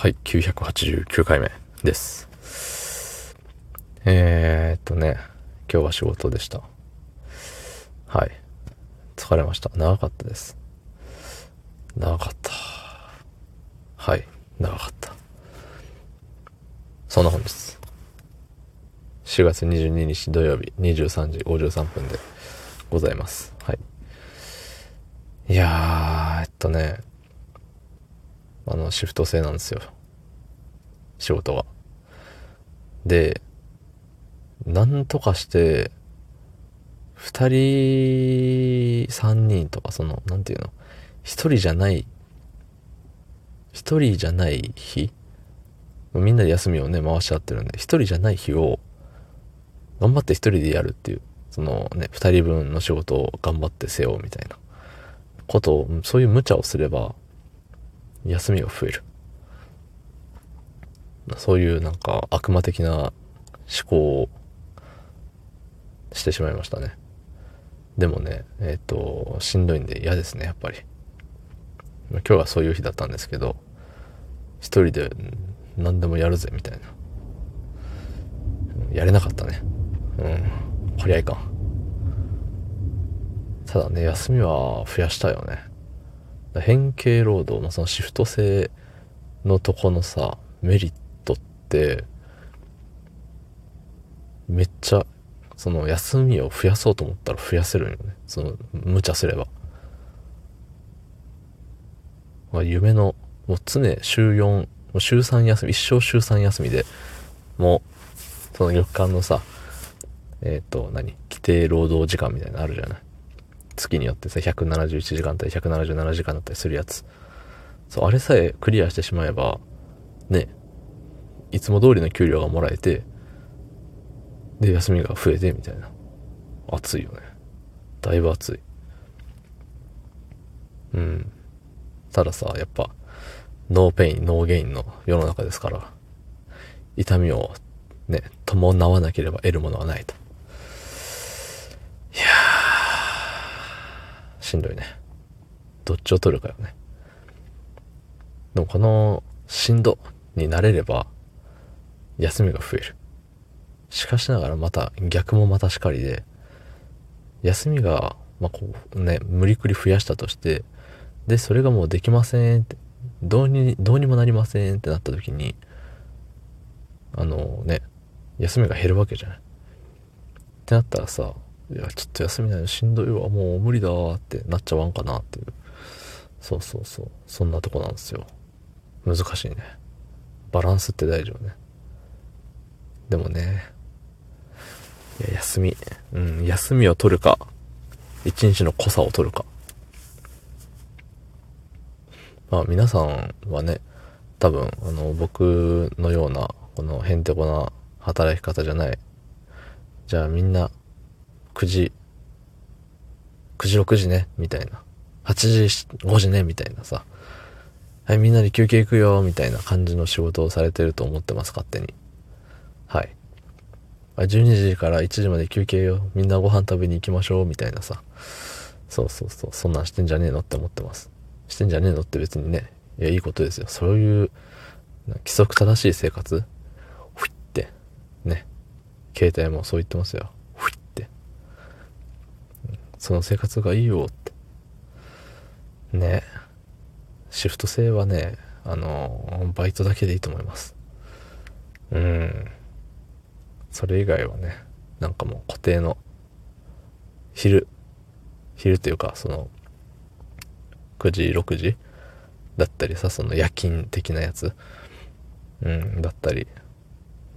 はい、989回目です。えー、っとね、今日は仕事でした。はい。疲れました。長かったです。長かった。はい、長かった。そんな本日。4月22日土曜日23時53分でございます。はい。いやー、えっとね、あの、シフト制なんですよ。仕事が。で、なんとかして、二人、三人とか、その、なんていうの、一人じゃない、一人じゃない日？みんなで休みをね、回し合ってるんで、一人じゃない日を、頑張って一人でやるっていう、そのね、二人分の仕事を頑張ってせよ、みたいなことを、そういう無茶をすれば、休みが増える。そういうなんか悪魔的な思考をしてしまいましたね。でもね、えっ、と、しんどいんで嫌ですね、やっぱり。今日はそういう日だったんですけど、一人で何でもやるぜ、みたいな。やれなかったね。うん。こりゃいかん。ただね、休みは増やしたよね。変形労働のそのシフト制のとこのさ、メリットって、めっちゃ、その休みを増やそうと思ったら増やせるよね。その、無茶すれば。まあ夢の、もう常週4、もう週3休み、一生週3休みで、もう、その月間のさ、えっ、と、何規定労働時間みたいなのあるじゃない。月によってさ、171時間だったり177時間だったりするやつ。そう、あれさえクリアしてしまえば、ね、いつも通りの給料がもらえて、で、休みが増えて、みたいな。暑いよね。だいぶ暑い。うん。たださ、やっぱ、 No pain, no gain の世の中ですから、痛みをね、伴わなければ得るものはないと。いやー、しんどいね。どっちを取るかよね。でもこの、しんどになれれば、休みが増える。しかしながらまた逆もまたしかりで、休みが、まあ、こうね、無理くり増やしたとして、で、それがもうできませんって、どうに、どうにもなりませんってなった時に、あのね、休みが減るわけじゃない。ってなったらさ、いや、ちょっと休みないのしんどいわ、もう無理だわってなっちゃわんかなっていう。そうそうそう。そんなとこなんですよ。難しいね。バランスって大事よね。でもね、いや休み、うん、休みを取るか、一日の濃さを取るか。まあ皆さんはね、多分、あの、僕のような、このへんてこな働き方じゃない。じゃあみんな、9時、9時6時ね、みたいな。8時5時ね、みたいなさ。はい、みんなで休憩行くよ、みたいな感じの仕事をされてると思ってます、勝手に。はい。12時から1時まで休憩よ。みんなご飯食べに行きましょう、みたいなさ。そうそうそう。そんなんしてんじゃねえのって思ってます。してんじゃねえのって別にね。いや、いいことですよ。そういう、規則正しい生活？ふいって。ね。携帯もそう言ってますよ。その生活がいいよって。ね。シフト制はね、あの、バイトだけでいいと思います。うん。それ以外はね、なんかもう固定の、昼、昼というか、その、9時、6時だったりさ、その夜勤的なやつ、うん、だったり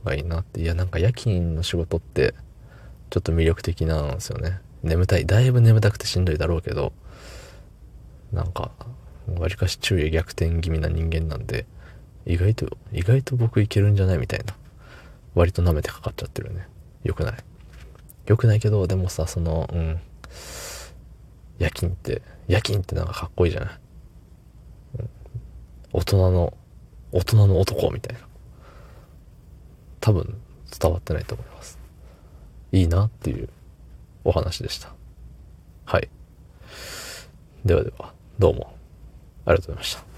がいいなって。いや、なんか夜勤の仕事って、ちょっと魅力的なんですよね。眠たい。だいぶ眠たくてしんどいだろうけど、なんか、わりかし昼夜逆転気味な人間なんで、意外と、意外と僕いけるんじゃないみたいな。割と舐めてかかっちゃってるね。よくない。よくないけど、でもさ、その、うん。夜勤って、夜勤ってなんかかっこいいじゃない。うん、大人の、大人の男みたいな。多分伝わってないと思います。いいなっていうお話でした。はい。ではでは、どうもありがとうございました。